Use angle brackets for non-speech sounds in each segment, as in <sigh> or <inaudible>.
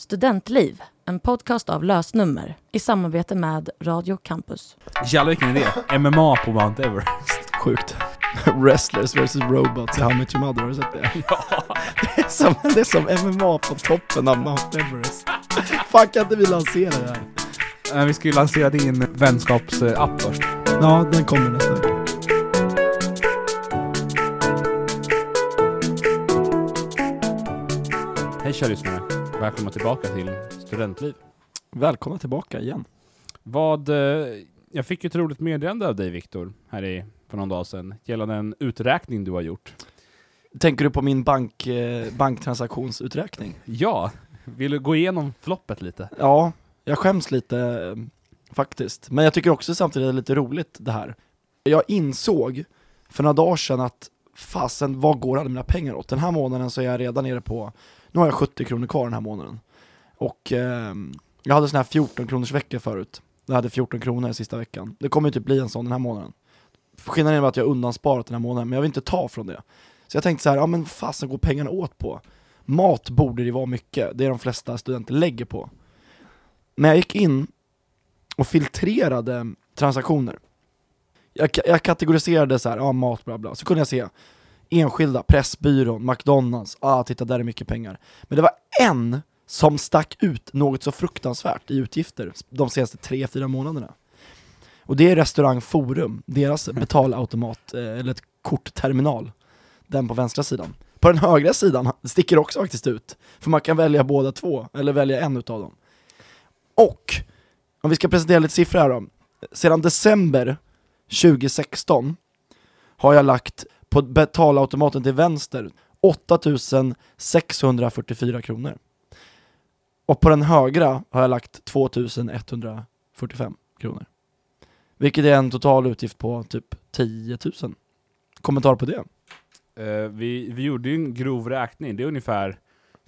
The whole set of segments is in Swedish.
Studentliv, en podcast av lösnummer i samarbete med Radio Campus. Jävlar vilken idé! MMA på Mount Everest. <laughs> Sjukt. Wrestlers vs Robots i How Much Your Mother, har du sett det? Det är som, det är som MMA på toppen av Mount Everest. Fan kan inte vi lansera det här? Eh, Vi ska ju lansera din vänskapsapp först. Ja, den kommer nästa vecka. Hej kära lyssnare. Välkomna tillbaka till Studentliv. Välkomna tillbaka igen. Vad... eh, Jag fick ett roligt meddelande av dig Viktor, här i, för någon dag sedan, gällande en uträkning du har gjort. Tänker du på min bank, eh, banktransaktionsuträkning? Ja, vill du gå igenom floppet lite? Ja, jag skäms lite eh, faktiskt. Men jag tycker också samtidigt det är lite roligt det här. Jag insåg för några dagar sedan att fasen, vad går alla mina pengar åt? Den här månaden så är jag redan nere på, nu har jag 70 kronor kvar den här månaden. Och eh, jag hade sån här 14 kronors vecka förut. Jag hade 14 kronor sista veckan. Det kommer ju typ bli en sån den här månaden. Skillnaden är bara att jag har undansparat den här månaden, men jag vill inte ta från det. Så jag tänkte så här, ja men fasen går pengarna åt på? Mat borde det vara mycket, det är de flesta studenter lägger på. Men jag gick in och filtrerade transaktioner. Jag, jag kategoriserade så här, ja mat bla bla, så kunde jag se enskilda, Pressbyrån, McDonalds, ah titta där är mycket pengar. Men det var en som stack ut något så fruktansvärt i utgifter de senaste 3-4 månaderna. Och det är restaurang Forum, deras betalautomat, eh, eller ett kortterminal, den på vänstra sidan. På den högra sidan sticker också faktiskt ut, för man kan välja båda två, eller välja en utav dem. Och, om vi ska presentera lite siffror här då. Sedan december 2016 har jag lagt på betalautomaten till vänster 8644 kronor. Och på den högra har jag lagt 2145 kronor. Vilket är en total utgift på typ 10 000. Kommentar på det? Eh, vi, vi gjorde ju en grov räkning, det är ungefär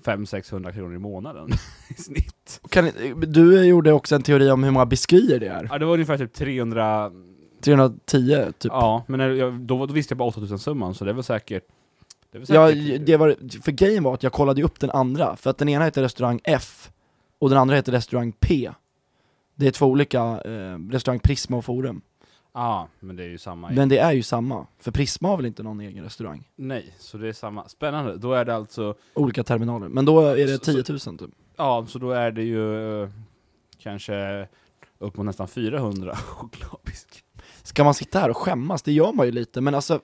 500-600 kronor i månaden <laughs> i snitt. Kan, du gjorde också en teori om hur många biskvier det är. Ja, det var ungefär typ 300... 310 typ. Ja, men när jag, då, då visste jag bara 8000 summan, så det var säkert... Det var Ja, säkert det var, för grejen var att jag kollade upp den andra, för att den ena heter restaurang F och den andra heter restaurang P. Det är två olika, eh, restaurang Prisma och Forum. Ja, men det är ju samma. Men det är ju samma, för Prisma har väl inte någon egen restaurang? Nej, så det är samma. Spännande. Då är det alltså... Olika terminaler, men då är det Så- 10 000 typ. Ja, så då är det ju eh, kanske upp mot nästan 400 chokladbisk. Ska man sitta här och skämmas? Det gör man ju lite, men alltså,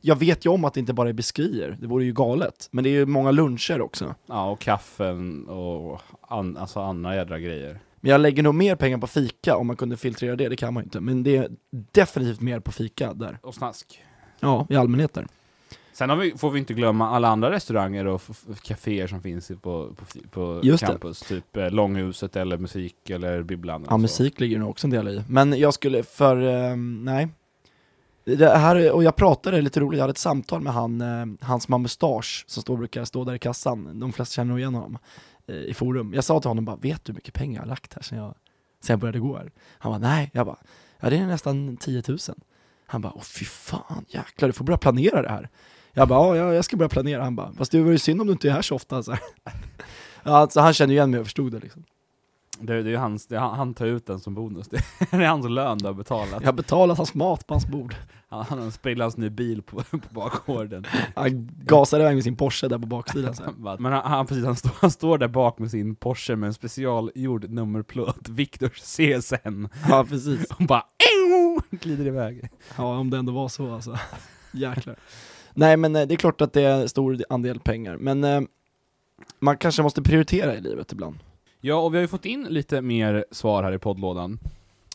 jag vet ju om att det inte bara är biskvier, det vore ju galet. Men det är ju många luncher också. Ja, och kaffen och an, alltså andra jädra grejer. Men jag lägger nog mer pengar på fika om man kunde filtrera det, det kan man ju inte. Men det är definitivt mer på fika där. Och snask. Ja, i allmänhet där. Sen vi, får vi inte glömma alla andra restauranger och kaféer som finns på, på, på Just det. campus. Typ eh, Långhuset eller musik eller bibblan. Ja, musik ligger nog också en del i. Men jag skulle, för, ehm, nej. Det här, och jag pratade lite roligt, jag hade ett samtal med han, eh, han som har mustasch, som står, brukar stå där i kassan, de flesta känner nog igen honom, eh, i forum. Jag sa till honom bara, vet du hur mycket pengar jag har lagt här sen jag, sen jag började gå här? Han bara, nej. Jag bara, ja det är nästan 10 000. Han bara, åh fy fan, jäklar du får börja planera det här. Jag bara, ja jag ska börja planera. Han bara, fast det var ju synd om du inte är här så ofta. <laughs> Så, här. ja, alltså, han kände ju igen mig och förstod det liksom. Det, det är ju hans, det, han, han tar ut den som bonus. <laughs> Det är hans lön du har betalat. Jag har betalat hans mat på hans bord. Han, han en sprillans ny bil på, <laughs> på bakgården. Han gasade iväg med sin Porsche där på baksidan. Bara- Men han, han, precis, han, står, han står där bak med sin Porsche med en specialgjord nummerplåt, Viktors CSN, Ja precis. och bara glider iväg. Ja om det ändå var så alltså. Jäklar. Nej men eh, det är klart att det är stor andel pengar, men eh, man kanske måste prioritera i livet ibland. Ja, och vi har ju fått in lite mer svar här i poddlådan.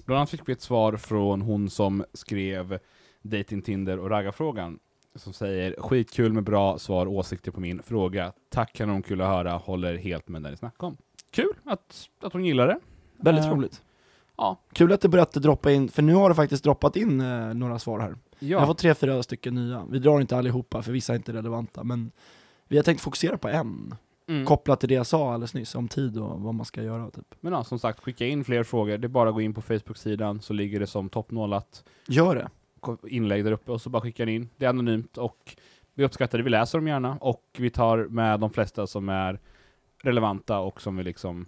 Bland annat fick vi ett svar från hon som skrev dating Tinder och raggarfrågan, som säger skitkul med bra svar och åsikter på min fråga. Tack kanonkul att höra, håller helt med det ni snackar om. Kul att, att hon gillar det. Väldigt Eh, roligt. Ja. Kul att det började droppa in, för nu har det faktiskt droppat in eh, några svar här. Jag har Ja, fått tre, fyra stycken nya. Vi drar inte allihopa, för vissa är inte relevanta, men vi har tänkt fokusera på en. mm. Kopplat till det jag sa alldeles nyss, om tid och vad man ska göra typ. Men ja, som sagt, skicka in fler frågor. Det är bara att gå in på Facebook-sidan så ligger det som toppnålat Gör det. inlägg där uppe och så bara skickar ni in. Det är anonymt och vi uppskattar det, vi läser dem gärna och vi tar med de flesta som är relevanta och som vi liksom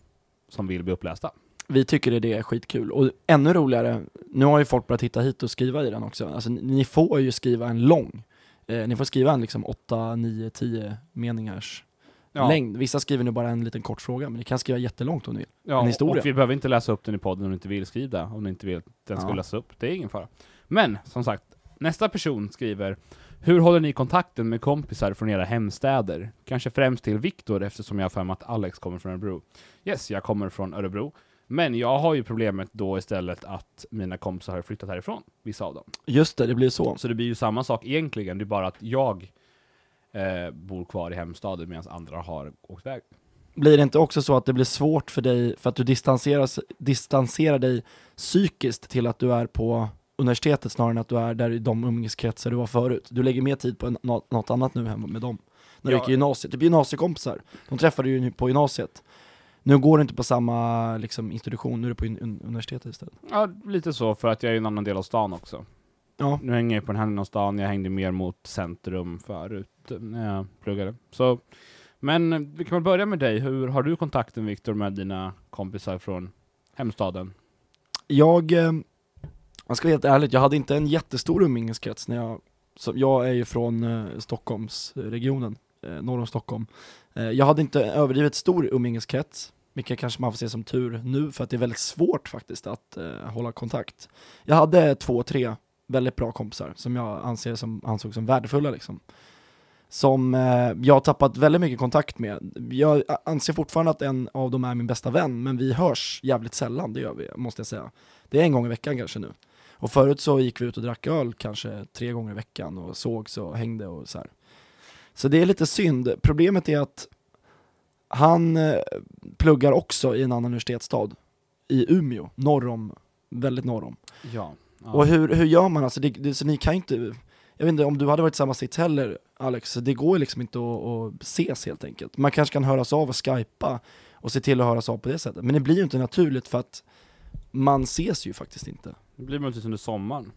som vill bli upplästa. Vi tycker det är skitkul, och ännu roligare, nu har ju folk börjat hitta hit och skriva i den också, alltså ni, ni får ju skriva en lång, eh, ni får skriva en liksom 8, 9, 10 meningars Ja, längd. Vissa skriver nu bara en liten kort fråga, men ni kan skriva jättelångt om ni vill. ja, en historia. och vi behöver inte läsa upp den i podden om ni inte vill skriva, om ni inte vill att den ska Ja. läsas upp. Det är ingen fara. Men, som sagt, nästa person skriver Hur håller ni kontakten med kompisar från era hemstäder? Kanske främst till Viktor eftersom jag har för mig att Alex kommer från Örebro. Yes, jag kommer från Örebro. Men jag har ju problemet då istället att mina kompisar har flyttat härifrån, vissa av dem. Just det, det blir så. Så det blir ju samma sak egentligen, det är bara att jag eh, bor kvar i hemstaden medan andra har åkt iväg. Blir det inte också så att det blir svårt för dig, för att du distanseras, distanserar dig psykiskt till att du är på universitetet snarare än att du är där i de umgängeskretsar du var förut? Du lägger mer tid på en, nå- något annat nu hemma med dem. När du Ja. gick i gymnasiet, typ gymnasiekompisar, de träffade du ju på gymnasiet. Nu går du inte på samma liksom, institution, nu är du på un- un- universitetet istället. Ja, lite så, för att jag är i en annan del av stan också. Ja, Nu hänger jag på den här delen av stan, jag hängde mer mot centrum förut eh, när jag pluggade. Så, men vi kan väl börja med dig, hur har du kontakten Viktor med dina kompisar från hemstaden? Jag, eh, jag ska vara helt ärlig, jag hade inte en jättestor umgängeskrets när jag, så jag är ju från eh, Stockholmsregionen, Eh, norr om Stockholm. Eh, jag hade inte överdrivet stor umgängeskrets, vilket kanske man får se som tur nu, för att det är väldigt svårt faktiskt att eh, hålla kontakt. Jag hade två, tre väldigt bra kompisar som jag anser som, ansåg som värdefulla liksom. Som eh, jag har tappat väldigt mycket kontakt med. Jag anser fortfarande att en av dem är min bästa vän, men vi hörs jävligt sällan, det gör vi, måste jag säga. Det är en gång i veckan kanske nu. Och förut så gick vi ut och drack öl kanske tre gånger i veckan och sågs och hängde och så här. Så det är lite synd. Problemet är att han eh, pluggar också i en annan universitetsstad, i Umeå, norr om, väldigt norr om. Ja. ja. Och hur, hur gör man alltså? Det, det, så ni kan inte, jag vet inte om du hade varit i samma sits heller Alex, det går liksom inte att, att ses helt enkelt. Man kanske kan höras av och skypa och se till att höras av på det sättet. Men det blir ju inte naturligt för att man ses ju faktiskt inte. Det blir möjligtvis under sommaren.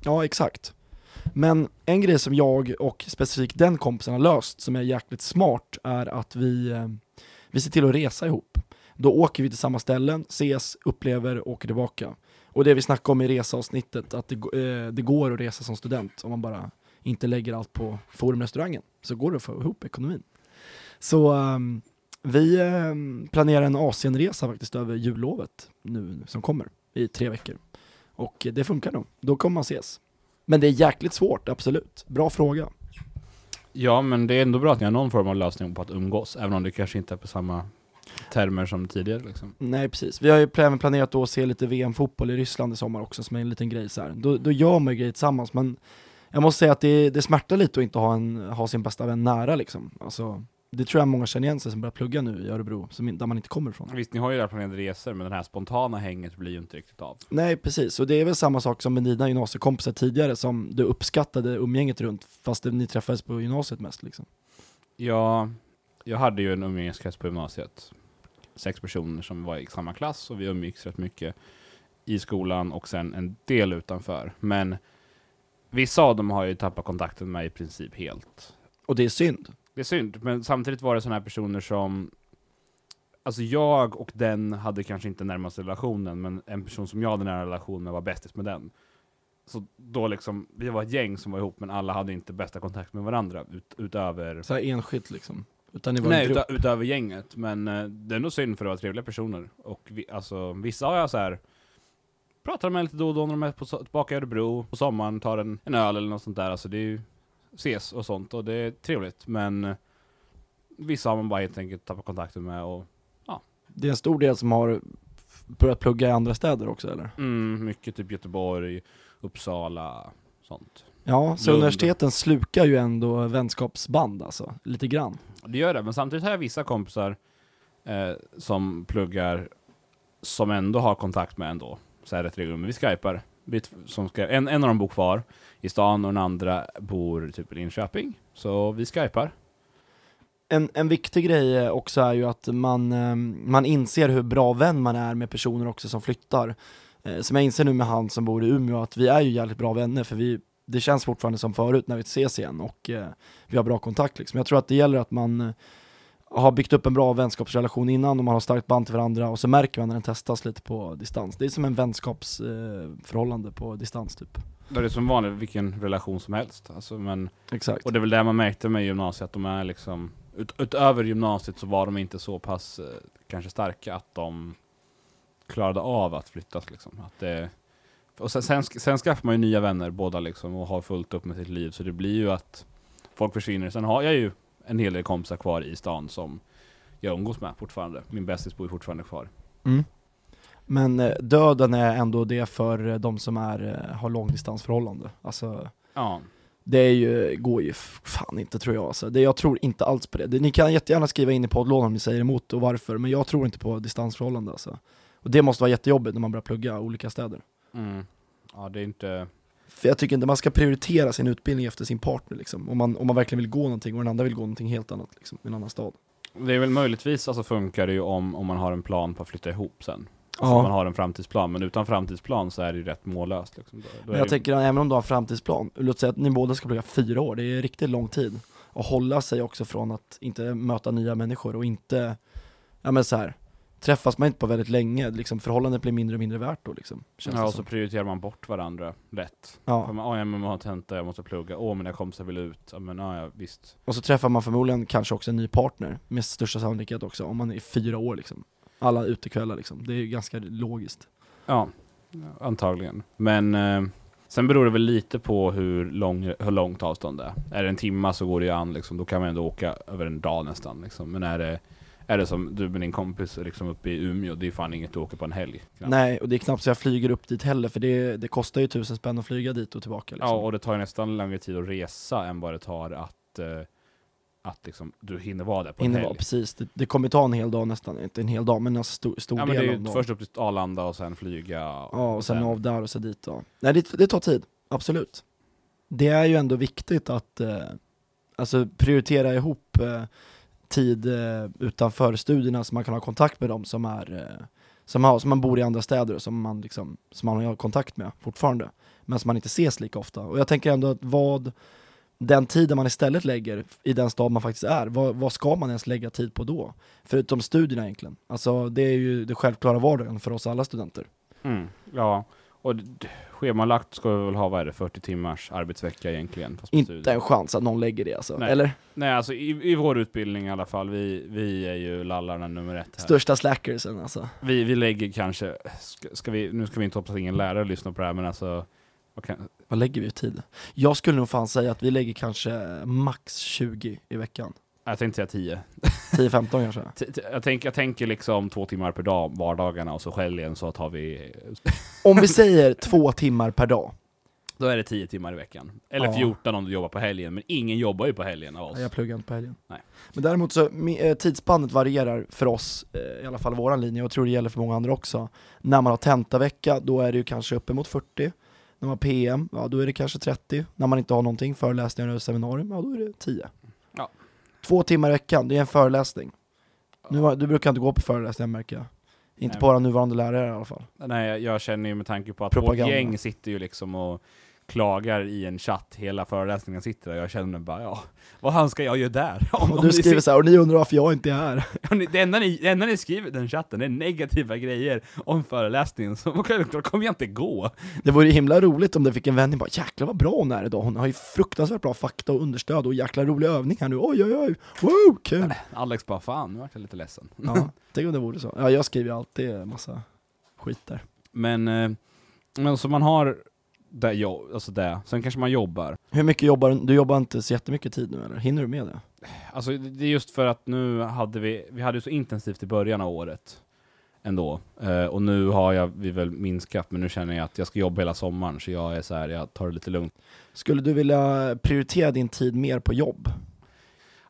Ja, exakt. Men en grej som jag och specifikt den kompisen har löst, som är jäkligt smart, är att vi, eh, vi ser till att resa ihop. Då åker vi till samma ställen, ses, upplever och åker tillbaka. Och det vi snackade om i reseavsnittet, att det, eh, det går att resa som student om man bara inte lägger allt på forumrestaurangen, så går det att få ihop ekonomin. Så um, vi um, planerar en Asienresa faktiskt över jullovet nu som kommer, i tre veckor. Och det funkar nog, då kommer man ses. Men det är jäkligt svårt, absolut. Bra fråga. Ja, men det är ändå bra att ni har någon form av lösning på att umgås, även om det kanske inte är på samma termer som tidigare liksom. Nej precis, vi har ju även planerat att se lite VM-fotboll i Ryssland i sommar också som är en liten grej så här. Då, då gör man ju grejer tillsammans men jag måste säga att det, det smärtar lite att inte ha, en, ha sin bästa vän nära liksom. Alltså, det tror jag många känner igen sig som börjar plugga nu i Örebro, som, där man inte kommer ifrån. Visst, ni har ju redan planerade resor, men det här spontana hänget blir ju inte riktigt av. Nej precis, och det är väl samma sak som med dina gymnasiekompisar tidigare som du uppskattade umgänget runt fast ni träffades på gymnasiet mest liksom. Ja, jag hade ju en umgängeskrets på gymnasiet. Sex personer som var i samma klass och vi umgicks rätt mycket i skolan och sen en del utanför. Men vissa av dem har jag ju tappat kontakten med i princip helt. Och det är synd. Det är synd, men samtidigt var det sådana här personer som Alltså jag och den hade kanske inte närmaste relationen, men en person som jag hade nära relation med var bästis med den. Så då liksom, vi var ett gäng som var ihop, men alla hade inte bästa kontakt med varandra ut, utöver Så enskilt liksom. Utan det var Nej, utö utöver gänget. Men eh, det är ändå synd för det var trevliga personer. Och vi, alltså, vissa har jag så här pratar med lite då och då när de är på, tillbaka i Örebro på sommaren, tar en, en öl eller något sånt där. Alltså det är ju ses och sånt och det är trevligt. Men eh, vissa har man bara helt enkelt tappat kontakten med och Det är en stor del som har börjat plugga i andra städer också eller? mm, mycket typ Göteborg, Uppsala, sånt. Ja, så Lund. universiteten slukar ju ändå vänskapsband alltså, lite grann. Det gör det, men samtidigt har jag vissa kompisar eh, som pluggar som ändå har kontakt med ändå. Så här rätt regelbundet. Vi skypar. Vi som ska, en, en av dem bor kvar i stan och den andra bor typ i Linköping. Så vi skypar. En, en viktig grej eh, också är ju att man, ehm, man inser hur bra vän man är med personer också som flyttar. Eh, som jag inser nu med han som bor i Umeå, att vi är ju jävligt bra vänner för vi, det känns fortfarande som förut när vi ses igen och eh, vi har bra kontakt liksom. Jag tror att det gäller att man, har byggt upp en bra vänskapsrelation innan och man har starkt band till varandra och så märker man när den testas lite på distans. Det är som en vänskapsförhållande på distans typ. Det är som vanligt vilken relation som helst. Alltså, men, Exakt. och det är väl det man märkte med gymnasiet, att de är liksom, ut, utöver gymnasiet så var de inte så pass eh, kanske starka att de klarade av att flyttas. Liksom. Att det, och sen, sen, sen skaffar man ju nya vänner båda liksom, och har fullt upp med sitt liv, så det blir ju att folk försvinner. Sen har jag ju en hel del kompisar kvar i stan som jag umgås med fortfarande. Min bästis bor fortfarande kvar. Mm. Men eh, döden är ändå det för eh, de som är, eh, har långdistansförhållande. Alltså, Ja, det är ju, går ju fan inte tror jag alltså. det, Jag tror inte alls på det. det. Ni kan jättegärna skriva in i poddlådan om ni säger emot och varför, men jag tror inte på distansförhållande alltså. Och det måste vara jättejobbigt när man börjar plugga olika städer. mm. ja det är inte... För jag tycker inte man ska prioritera sin utbildning efter sin partner liksom. Om man, om man verkligen vill gå någonting och den andra vill gå någonting helt annat liksom, i en annan stad. Det är väl möjligtvis, alltså funkar det ju om, om man har en plan på att flytta ihop sen. Alltså Ja. om man har en framtidsplan, men utan framtidsplan så är det ju rätt mållöst. Liksom. Då, då Men jag det, tänker även om du har en framtidsplan, låt säga att ni båda ska plugga fyra år, det är riktigt lång tid. Och hålla sig också från att inte möta nya människor och inte, ja men så här. Träffas man inte på väldigt länge, liksom förhållandet blir mindre och mindre värt då liksom. Ja, och så prioriterar man bort varandra lätt. Ja. För man, "Oj, ja, men man har tenta, jag måste plugga. Åh, mina kompisar vill ut. Ja, men ja, visst. Och så träffar man förmodligen kanske också en ny partner, med största sannolikhet också, om man är fyra år liksom. Alla utekvällar liksom, det är ju ganska logiskt. Ja, antagligen. Men eh, sen beror det väl lite på hur, lång, hur långt avstånd det är. Är det en timma så går det ju an, liksom. då kan man ändå åka över en dag nästan. Liksom. Men är det, är det som du med din kompis liksom uppe i Umeå, det är fan inget att åka på en helg. knappt. Nej, och det är knappt så jag flyger upp dit heller, för det, det kostar ju tusen spänn att flyga dit och tillbaka liksom. Ja, och det tar ju nästan längre tid att resa än vad det tar att, eh, att liksom, du hinner vara där på Hinner en vara, helg. precis, det, det kommer ta en hel dag nästan, inte en hel dag men en stor, stor Ja, men det är ju först upp till Arlanda och sen flyga. Ja, och sen av där och så dit då. Nej det, det tar tid, absolut. Det är ju ändå viktigt att eh, alltså prioritera ihop eh, tid eh, utanför studierna så man kan ha kontakt med dem som är eh, som, har, som man bor i andra städer och som man, liksom, som man har kontakt med fortfarande. Men som man inte ses lika ofta. Och jag tänker ändå att vad den tiden man istället lägger i den stad man faktiskt är, vad, vad ska man ens lägga tid på då? Förutom studierna egentligen. Alltså det är ju det självklara vardagen för oss alla studenter. Mm, ja, och schemalagt ska vi väl ha, vad är det, 40 timmars arbetsvecka egentligen? Inte studier. en chans att någon lägger det alltså. Nej. Eller? Nej, alltså i, i vår utbildning i alla fall, vi, vi är ju lallarna nummer ett här. Största slackersen alltså. Vi, vi lägger kanske, ska, ska vi, nu ska vi inte hoppas att ingen lärare lyssnar på det här, men alltså, vad kan, Vad lägger vi i tid? Jag skulle nog fan säga att vi lägger kanske max 20 i veckan. Jag tänkte säga 10. 10-15 kanske. T- Jag, tänk, jag tänker liksom två timmar per dag, vardagarna, och så helgen så tar vi, Om vi säger två timmar per dag. då är det 10 timmar i veckan. Eller Ja. 14 om du jobbar på helgen, men ingen jobbar ju på helgen av oss. Jag pluggar inte på helgen. Nej. Men däremot så, eh, tidsspannet varierar för oss, eh, i alla fall våran linje, och jag tror det gäller för många andra också. När man har tentavecka, då är det ju kanske uppemot 40. När man har PM, ja då är det kanske 30. När man inte har någonting, föreläsningar och seminarium, ja då är det 10. Två timmar i veckan, det är en föreläsning. Nu, du brukar inte gå på föreläsningar märker jag. Inte Nej. på våra nuvarande lärare i alla fall. Nej, jag- jag känner ju med tanke på att Propaganda. vårt gäng sitter ju liksom och klagar i en chatt, hela föreläsningen sitter där, jag känner bara ja, vad han ska jag göra där? <laughs> Om, Och du ni skriver sitter- så här, och ni undrar varför jag inte är här. <laughs> Ni- det, enda ni, det enda ni skriver i den chatten är negativa grejer om föreläsningen, så då kommer jag inte gå. Det vore himla roligt om det fick en vändning bara jäklar vad bra hon är idag, hon har ju fruktansvärt bra fakta och understöd och jäkla rolig övning här nu, oj oj oj, wow, kul! Alex bara, fan, nu vart jag lite ledsen. <laughs> Ja, tänk om det vore så. Ja, jag skriver alltid massa skit där. Men, eh, men så man har det, jo, alltså det, sen kanske man jobbar. Hur mycket jobbar du? Du jobbar inte så jättemycket tid nu eller? Hinner du med det? Alltså det det är just för att nu hade vi, vi hade ju så intensivt i början av året ändå. Eh, och nu har jag, vi väl minskat, men nu känner jag att jag ska jobba hela sommaren, så jag är så här, jag tar det lite lugnt. Skulle du vilja prioritera din tid mer på jobb?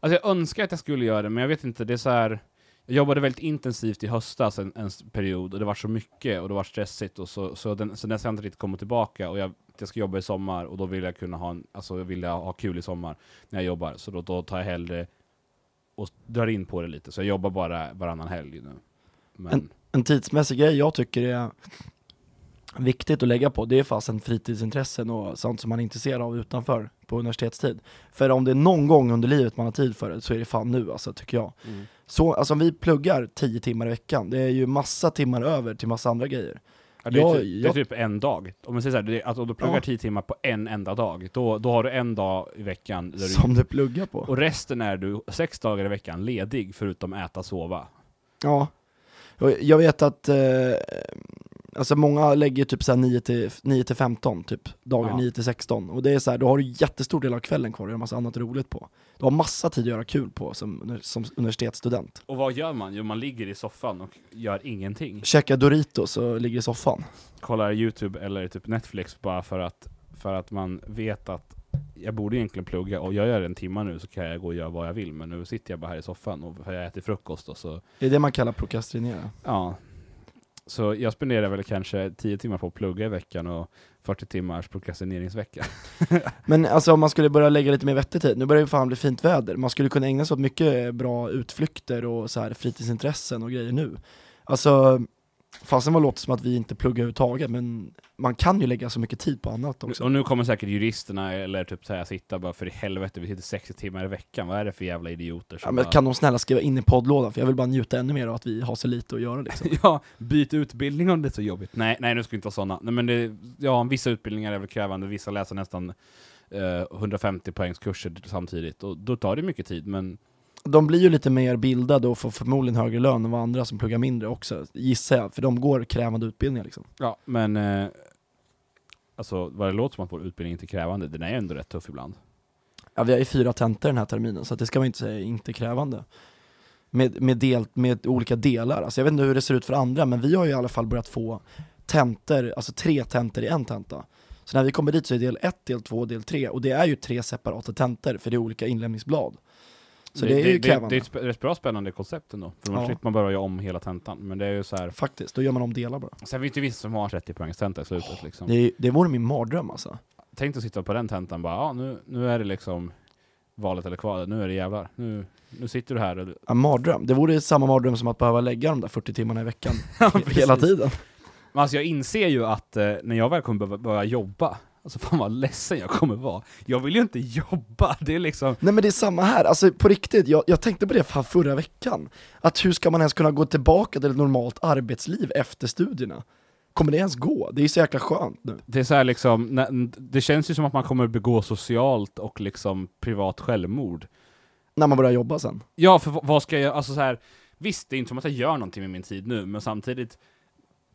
Alltså jag önskar att jag skulle göra det, men jag vet inte, det är så här. Jag jobbade väldigt intensivt i höstas en, en period, och det var så mycket, och det var stressigt, och så, så den, så dess har jag inte riktigt kommit tillbaka, och jag, jag ska jobba i sommar, och då vill jag kunna ha en, alltså vill jag ha kul i sommar när jag jobbar, så då, då tar jag hellre och drar in på det lite, så jag jobbar bara varannan helg nu. Men, En tidsmässig grej jag tycker är viktigt att lägga på, det är fasen fritidsintressen och sånt som man är intresserad av utanför på universitetstid. För om det är någon gång under livet man har tid för det, så är det fan nu alltså, tycker jag. Så, alltså om vi pluggar 10 timmar i veckan, det är ju massa timmar över till massa andra grejer. Ja, det, är Jag- typ, det är jag- typ en dag. Om man säger såhär, det är, att om du pluggar Ja. 10 timmar på en enda dag, då, då har du en dag i veckan där du, Som du pluggar på. och resten är du sex dagar i veckan ledig, förutom äta, sova. Ja. Jag vet att, eh, alltså många lägger typ såhär 9 till, 9 till 15 typ, dagar, Ja. 9 till 16. Och det är så här, då har du jättestor del av kvällen kvar och gör massa annat roligt på. Du har massa tid att göra kul på som, som universitetsstudent. Och vad gör man? Jo, man ligger i soffan och gör ingenting. Käka Doritos och ligger i soffan. Kollar YouTube eller typ Netflix bara för att, för att man vet att jag borde egentligen plugga och jag gör en timme nu så kan jag gå och göra vad jag vill men nu sitter jag bara här i soffan och jag ätit frukost och så Det är det man kallar prokrastinera. Ja. Så jag spenderar väl kanske 10 timmar på att plugga i veckan och 40 timmars prokrastineringsvecka. <laughs> Men alltså om man skulle börja lägga lite mer vettig tid, nu börjar det fan bli fint väder, man skulle kunna ägna sig åt mycket bra utflykter och så här fritidsintressen och grejer nu. Alltså, fasen vad låter som att vi inte pluggar överhuvudtaget, men man kan ju lägga så mycket tid på annat också. Och nu kommer säkert juristerna eller typ säga sitta bara för i helvete, vi sitter 60 timmar i veckan, vad är det för jävla idioter som Ja, men bara, kan de snälla skriva in i poddlådan, för jag vill bara njuta ännu mer av att vi har så lite att göra liksom. <laughs> Ja, byt utbildning om det är så jobbigt. Nej, nej nu ska vi inte vara sådana. Nej men det, ja, vissa utbildningar är väl krävande, vissa läser nästan eh, 150 poängs kurser samtidigt, och då tar det mycket tid, men De blir ju lite mer bildade och får förmodligen högre lön än vad andra som pluggar mindre också, gissar jag, för de går krävande utbildningar liksom. Ja, men eh, alltså vad det låter som att vår utbildning inte är krävande, den är ändå rätt tuff ibland. Ja, vi har ju fyra tentor den här terminen, så det ska man inte säga är inte krävande. Med, med, del, med olika delar, alltså jag vet inte hur det ser ut för andra, men vi har ju i alla fall börjat få tentor, alltså tre tentor i en tenta. Så när vi kommer dit så är del 1, del 2 och del 3, och det är ju tre separata tentor, för det är olika inlämningsblad. Så det, är ju det, det är ett rätt bra spännande koncept ändå, för då Ja. slipper man bara göra om hela tentan. Men det är ju så här. Faktiskt, då gör man om delar bara. sen finns det vissa som har 30 poängs tenta i slutet liksom. Det, det vore min mardröm alltså. Tänk att sitta på den tentan bara, ja nu, nu är det liksom valet eller kvalet, nu är det jävlar. Nu, nu sitter du här och Ja, mardröm. Det vore samma mardröm som att behöva lägga de där 40 timmarna i veckan <laughs> hela precis. tiden. Men alltså jag inser ju att eh, när jag väl kommer börja jobba, alltså fan vad ledsen jag kommer vara. Jag vill ju inte jobba, <laughs> det är liksom Nej men det är samma här, alltså på riktigt, jag, jag tänkte på det fan förra veckan. Att hur ska man ens kunna gå tillbaka till ett normalt arbetsliv efter studierna? Kommer det ens gå? Det är ju så jäkla skönt nu. Det är så liksom, det känns ju som att man kommer begå socialt och liksom privat självmord. När man börjar jobba sen. Ja, för vad ska jag, alltså så här, visst det är inte som att jag gör någonting med min tid nu, men samtidigt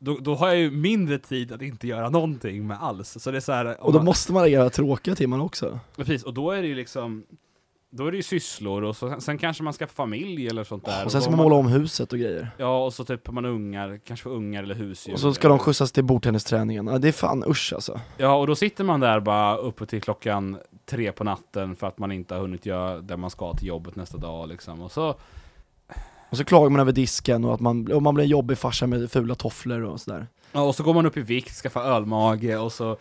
då, då har jag ju mindre tid att inte göra någonting med alls. Så det är så här, Och då man- måste man lägga tråkiga timmar också. Precis, och då är det ju liksom då är det ju sysslor, och så, sen kanske man ska få familj eller sånt där. Och sen ska man måla om huset och grejer. Ja, och så typ man ungar, kanske får ungar eller husdjur. Och så ska de skjutsas till bordtennisträningen. Ja, det är fan usch alltså. Ja, och då sitter man där bara uppe till klockan tre på natten för att man inte har hunnit göra det man ska till jobbet nästa dag liksom. Och så, Och så klagar man över disken och att man, och man blir en jobbig farsa med fula tofflor och sådär. ja, och så går man upp i vikt, skaffar ölmage och så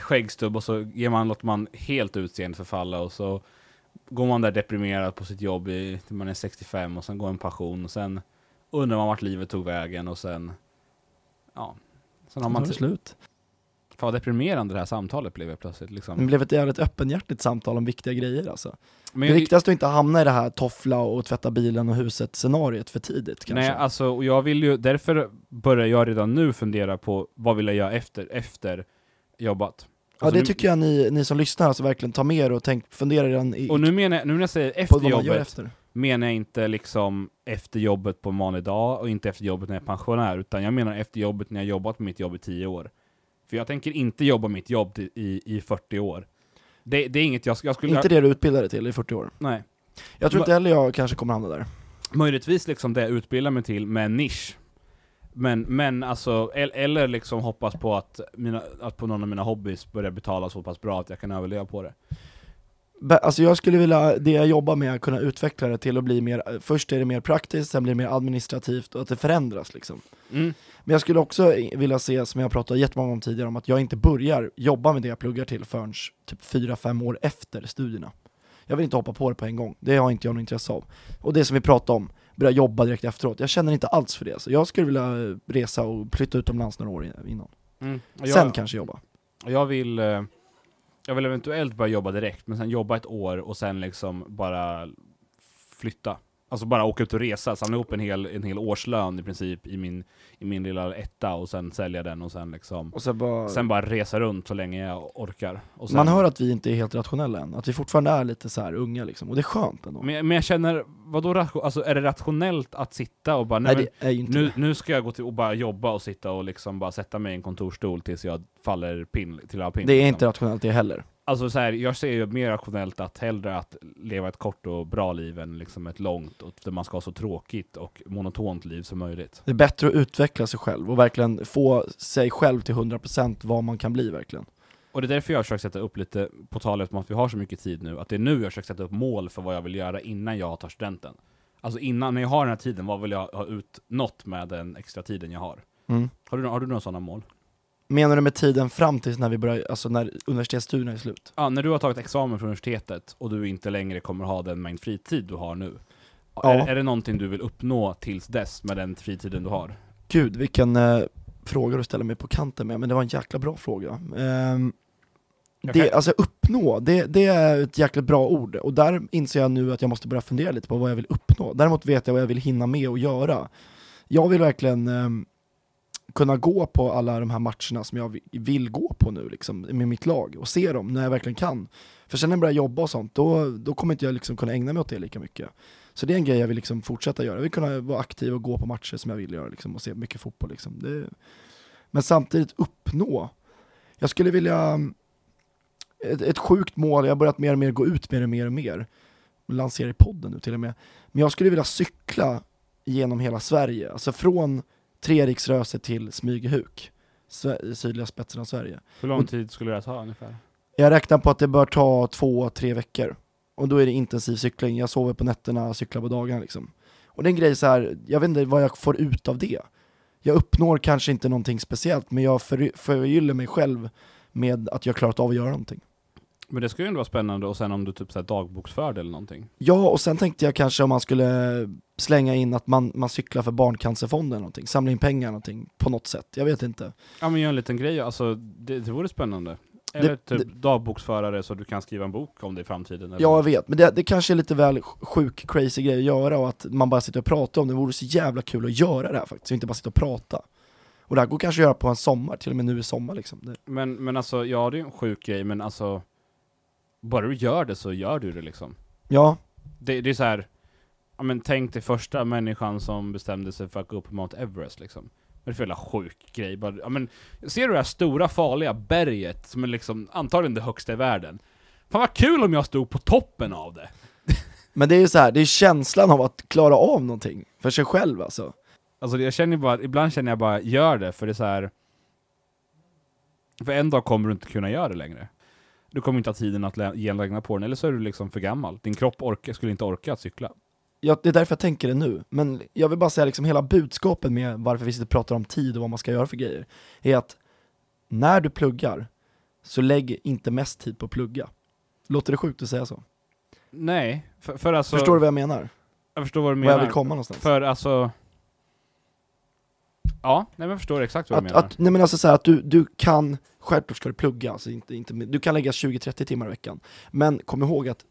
skäggstubb och så ger man, låter man helt utseendet förfalla och så går man där deprimerad på sitt jobb i, till man är 65 och sen går en pension och sen undrar man vart livet tog vägen och sen, ja. Sen har man Tar det ty- slut. Fan vad deprimerande det här samtalet blev plötsligt Det liksom. blev ett jävligt öppenhjärtigt samtal om viktiga grejer alltså. Men det viktigaste är att inte hamna i det här toffla och tvätta bilen och huset scenariet för tidigt kanske. Nej, alltså, och jag vill ju, därför börjar jag redan nu fundera på vad vill jag göra efter, efter jobbat. ja Alltså det nu, tycker jag ni, ni som lyssnar alltså verkligen tar med er och tänk, fundera redan i, Och nu menar jag, nu när jag säger efter jobbet, efter. menar jag inte liksom efter jobbet på en vanlig dag och inte efter jobbet när jag är pensionär, utan jag menar efter jobbet när jag jobbat på mitt jobb i 10 år. För jag tänker inte jobba mitt jobb i, i, i 40 år. Det, det är inget jag, jag skulle... Inte det du utbildade till i 40 år. Nej. Jag tror inte heller jag kanske kommer hamna där. Möjligtvis liksom det jag utbildar mig till med en nisch. Men, men alltså, el- eller liksom hoppas på att, mina, att på någon av mina hobbys börjar betala så pass bra att jag kan överleva på det. Alltså jag skulle vilja, det jag jobbar med, att kunna utveckla det till att bli mer, först är det mer praktiskt, sen blir det mer administrativt och att det förändras liksom. Mm. Men jag skulle också vilja se, som jag pratat jättemånga om tidigare, om att jag inte börjar jobba med det jag pluggar till förrän typ 4-5 år efter studierna. Jag vill inte hoppa på det på en gång, det har inte jag något intresse av. Och det som vi pratade om, börja jobba direkt efteråt, jag känner inte alls för det. Så jag skulle vilja resa och flytta utomlands några år in- innan. Mm. Sen kanske jobba. Jag vill, eh, jag vill eventuellt börja jobba direkt, men sen jobba ett år och sen liksom bara flytta. Alltså bara åka ut och resa, samla ihop en hel, en hel årslön i princip i min, i min lilla etta och sen sälja den och sen liksom Och så bara, Sen bara resa runt så länge jag orkar. Och sen, man hör att vi inte är helt rationella än, att vi fortfarande är lite så här unga liksom, och det är skönt ändå. men, men jag känner, vadå alltså är det rationellt att sitta och bara nej, Nej, men, nu, det. nu ska jag gå till och bara jobba och sitta och liksom bara sätta mig i en kontorsstol tills jag faller pin, till jag pin. Det är liksom. inte rationellt det heller. Alltså så här, jag ser ju mer rationellt att hellre att leva ett kort och bra liv än liksom ett långt, och där man ska ha så tråkigt och monotont liv som möjligt. Det är bättre att utveckla sig själv och verkligen få sig själv till 100% vad man kan bli verkligen. Och det är därför jag försöker sätta upp lite, på talet om att vi har så mycket tid nu, att det är nu jag försöker sätta upp mål för vad jag vill göra innan jag tar studenten. Alltså innan, när jag har den här tiden, vad vill jag ha utnått med den extra tiden jag har? Mm. Har du, har du några sådana mål? Menar du med tiden fram tills när vi börjar, alltså när universitetsstudierna är slut? Ja, när du har tagit examen från universitetet och du inte längre kommer ha den mängd fritid du har nu. Ja. Är, är det någonting du vill uppnå tills dess med den fritiden du har? Gud, vilken eh, fråga du ställer mig på kanten med, men det var en jäkla bra fråga. Ehm, Jag det, alltså uppnå, det, det är ett jäkla bra ord, och där inser jag nu att jag måste börja fundera lite på vad jag vill uppnå. Däremot vet jag vad jag vill hinna med och göra. Jag vill verkligen ehm, kunna gå på alla de här matcherna som jag vill gå på nu liksom, med mitt lag, och se dem när jag verkligen kan. För sen när jag börjar jobba och sånt, då, då kommer inte jag liksom kunna ägna mig åt det lika mycket. Så det är en grej jag vill liksom fortsätta göra. Jag vill kunna vara aktiv och gå på matcher som jag vill göra liksom, och se mycket fotboll. Liksom. Det, men samtidigt uppnå. Jag skulle vilja, ett, ett sjukt mål, jag har börjat mer och mer gå ut med det mer och mer, lanserar i podden nu till och med. Men jag skulle vilja cykla genom hela Sverige, alltså från Treriksröse till Smygehuk, sydliga spetsen av Sverige. Hur lång Och- tid skulle det ta ungefär? Jag räknar på att det bör ta två, tre veckor. Och då är det intensiv cykling, jag sover på nätterna, cyklar på dagarna liksom. Och det är en grej så här, jag vet inte vad jag får ut av det. Jag uppnår kanske inte någonting speciellt, men jag för, förgyller mig själv med att jag klarat av att göra någonting. Men det skulle ju ändå vara spännande, och sen om du typ så här dagboksförde eller någonting. Ja, och sen tänkte jag kanske om man skulle slänga in att man, man cyklar för Barncancerfonden eller någonting, samla in pengar eller någonting, på något sätt. Jag vet inte. Ja men gör en liten grej, alltså det, det vore spännande. Eller Det- typ det- dagboksförare så du kan skriva en bok om det i framtiden. Eller Ja, jag vet, men det, det kanske är lite väl sjuk, crazy grej att göra och att man bara sitter och pratar om det. Det vore så jävla kul att göra det här faktiskt, och inte bara sitta och prata. Och det här går kanske att göra på en sommar, till och med nu i sommar liksom. Det, Men, men alltså, ja det är en sjuk grej, men alltså bara du gör det så gör du det liksom. ja, Det, det är så här. ja men tänk dig första människan som bestämde sig för att gå upp på Mount Everest liksom. Vad är det för jävla sjuk grej? Bara, ja, men, ser du det här stora farliga berget som är liksom antagligen det högsta i världen? Fan vad kul om jag stod på toppen av det! <laughs> men det är ju så här, det är känslan av att klara av någonting för sig själv alltså. Alltså jag känner bara, ibland känner jag bara, gör det, för det är så här. För en dag kommer du inte kunna göra det längre. Du kommer inte ha tiden att genlägga på den, eller så är du liksom för gammal. Din kropp orkar, skulle inte orka att cykla. Ja, det är därför jag tänker det nu, men jag vill bara säga liksom hela budskapet med varför vi sitter och pratar om tid och vad man ska göra för grejer, är att när du pluggar, så lägg inte mest tid på att plugga. Låter det sjukt att säga så? Nej, för, för alltså... Förstår du vad jag menar? Jag förstår vad du Vad menar. jag vill komma någonstans? För alltså... Ja, nej men jag förstår exakt vad du Att, menar. att, nej men alltså så här, att du, du kan, självklart ska du plugga, alltså inte, inte, du kan lägga 20-30 timmar i veckan. Men kom ihåg att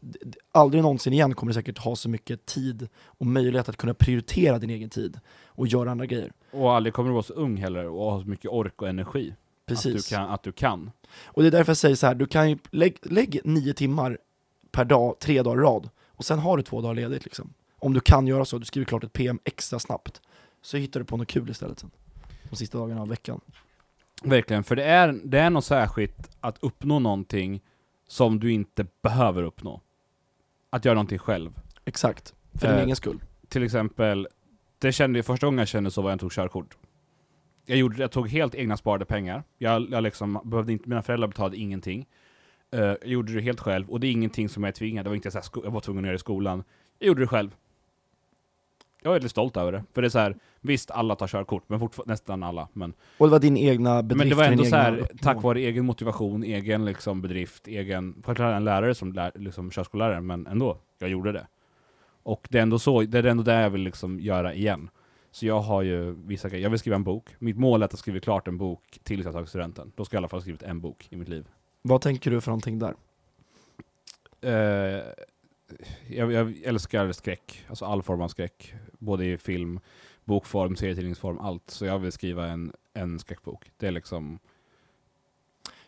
aldrig någonsin igen kommer du säkert ha så mycket tid och möjlighet att kunna prioritera din egen tid och göra andra grejer. Och aldrig kommer du vara så ung heller och ha så mycket ork och energi. Precis. Att du kan. Att du kan. Och det är därför jag säger så här, du kan ju, lägg, lägg nio timmar per dag, tre dagar i rad, och sen har du två dagar ledigt liksom. Om du kan göra så, du skriver klart ett PM extra snabbt, så hittar du på något kul istället sen. De sista dagarna av veckan. Verkligen, för det är, det är något särskilt att uppnå någonting som du inte behöver uppnå. Att göra någonting själv. Exakt, för din Eh, egen skull. Till exempel, det kände jag första gången jag kände så var jag tog körkort. Jag, gjorde, jag tog helt egna sparade pengar. Jag, jag liksom behövde inte, mina föräldrar betalade ingenting. Eh, jag gjorde det helt själv, och det är ingenting som jag är tvingad. Det var inte så jag var tvungen att göra det i skolan. Jag gjorde det själv. Jag är väldigt stolt över det. För det är så här, visst alla tar körkort, men nästan alla. Men, Och det var din egna bedrift, men det var ändå så här, tack vare egen motivation, egen liksom bedrift, egen... Självklart en lärare som lär, liksom körskollärare, men ändå. Jag gjorde det. Och det är ändå så, det är ändå det jag vill liksom göra igen. Så jag har ju vissa grejer. Jag vill skriva en bok. Mitt mål är att jag skriver klart en bok tills jag tagit studenten. Då ska jag i alla fall ha skrivit en bok i mitt liv. Vad tänker du för någonting där? Eh, jag, jag älskar skräck, alltså all form av skräck. Både i film, bokform, serietidningsform, allt. Så jag vill skriva en, en skräckbok. Det är liksom...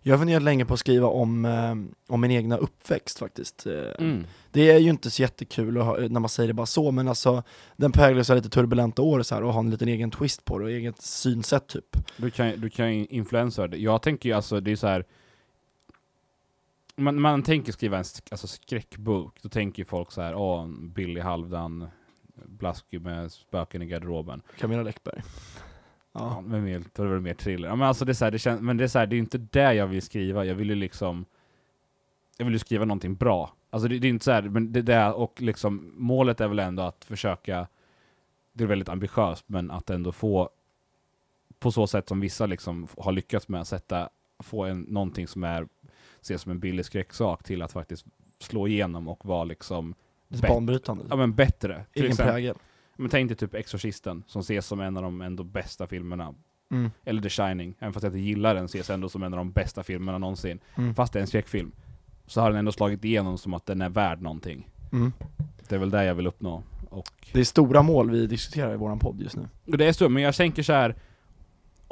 Jag har funderat länge på att skriva om, eh, om min egna uppväxt faktiskt. Eh, Mm. Det är ju inte så jättekul ha, när man säger det bara så, men alltså den präglas av lite turbulenta år så här, och har en liten egen twist på det och eget synsätt typ. Du kan, du kan influensa det. Jag tänker ju alltså, det är så här. Man, man tänker skriva en alltså skräckbok, då tänker ju folk så här, åh, Billy Halvdan, blaskig med spöken i garderoben. Camilla Läckberg. Ja, Ja. men mer, då är det väl mer thriller. Ja, men alltså det är så här, det känns, men det är så här, det är inte det jag vill skriva, jag vill ju liksom, jag vill ju skriva någonting bra. Alltså det, det är inte så här, men det där, och liksom, målet är väl ändå att försöka, det är väldigt ambitiöst, men att ändå få, på så sätt som vissa liksom har lyckats med att sätta, få en, någonting som är, ses som en billig skräcksak till att faktiskt slå igenom och vara liksom, banbrytande. ja men bättre. Till exempel, prägel. men tänk dig typ Exorcisten, som ses som en av de ändå bästa filmerna Mm. eller The Shining, även fast jag inte gillar den, ses ändå som en av de bästa filmerna någonsin. Mm. Fast det är en skräckfilm, så har den ändå slagit igenom som att den är värd någonting. Mm. Det är väl det jag vill uppnå. Och, Det är stora mål vi diskuterar i våran podd just nu. det är stort, men jag tänker så här.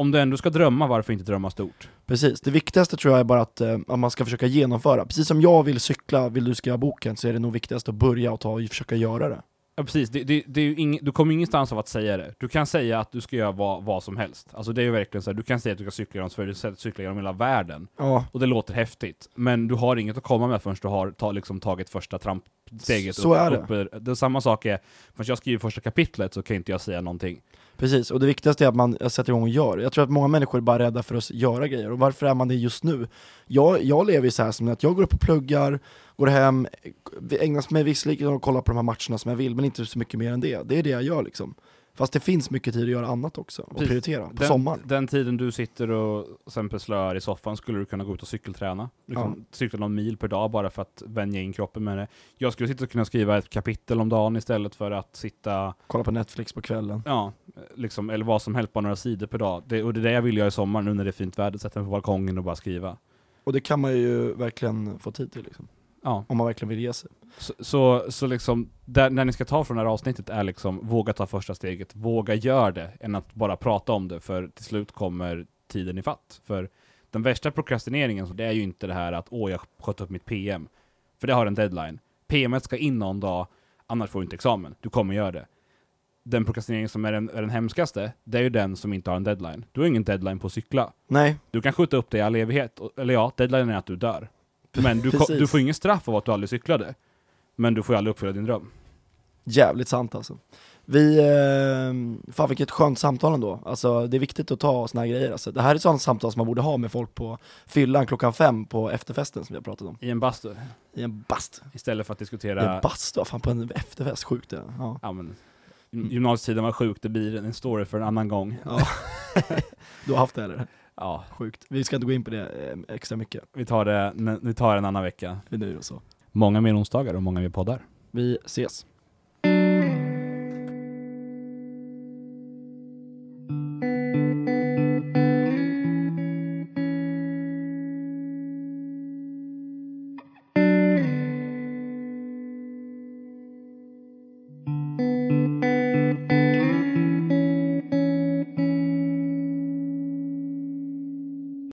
Om du ändå ska drömma, varför inte drömma stort? Precis, det viktigaste tror jag är bara att, eh, att man ska försöka genomföra. Precis som jag vill cykla, vill du skriva boken, så är det nog viktigast att börja och ta och försöka göra det. Ja precis, det, det, det är ing, du kommer ingenstans av att säga det. Du kan säga att du ska göra vad, vad som helst. Alltså det är ju verkligen så här, du kan säga att du ska cykla genom Sverige, du cykla genom hela världen. Ja, Och det låter häftigt, men du har inget att komma med förrän du har ta, liksom, tagit första trampsteget. Så är det. Upp, det är samma sak är, förrän jag skriver första kapitlet så kan inte jag säga någonting. Precis. Och det viktigaste är att man sätter igång och gör. Jag tror att många människor är bara rädda för att göra grejer. Och varför är man det just nu? Jag, jag lever ju så här som att jag går upp och pluggar, går hem, ägnar mig visserligen åt att kolla på de här matcherna som jag vill, men inte så mycket mer än det. Det är det jag gör liksom. Fast det finns mycket tid att göra annat också, och Precis. prioritera, på den, sommaren. Den tiden du sitter och exempel slöar i soffan skulle du kunna gå ut och cykelträna. Du kan cykla någon mil per dag bara för att vänja in kroppen med det. Jag skulle sitta och kunna skriva ett kapitel om dagen istället för att sitta, Kolla på Netflix på kvällen. ja, liksom, eller vad som helst, bara några sidor per dag. Det, och det är det jag vill göra i sommar nu när det är fint väder, sätta mig på balkongen och bara skriva. Och det kan man ju verkligen få tid till liksom. Ja. Om man verkligen vill ge sig. Så, så, så liksom, där, när ni ska ta från det här avsnittet är liksom, våga ta första steget, våga gör det, än att bara prata om det, för till slut kommer tiden i fatt. För den värsta prokrastineringen, så det är ju inte det här att åh, jag sköt upp mitt PM. För det har en deadline. PMet ska in någon dag, annars får du inte examen. Du kommer göra det. Den prokrastinering som är den, är den hemskaste, det är ju den som inte har en deadline. Du har ingen deadline på att cykla. Nej, Du kan skjuta upp det i all evighet, och- eller ja, deadline är att du dör. Men du, du får ingen straff av att du aldrig cyklade. Men du får ju aldrig uppfylla din dröm. jävligt sant alltså. Vi, eh, fan vilket skönt samtal ändå. Alltså det är viktigt att ta såna här grejer alltså. Det här är sådana samtal som man borde ha med folk på fyllan klockan fem på efterfesten som vi har pratat om. I en bastu. I en bast. Istället för att I diskutera... en bastu, fan på en efterfest, sjukt det. Ja. ja, men, gymnasietiden var sjuk, det blir en story för en annan gång. ja. <laughs> du har haft det eller? Ja, Sjukt. Vi ska inte gå in på det eh, extra mycket. vi tar det, vi tar en annan vecka. Vi nöjer oss så. Många mer onsdagar och många mer poddar. Vi ses.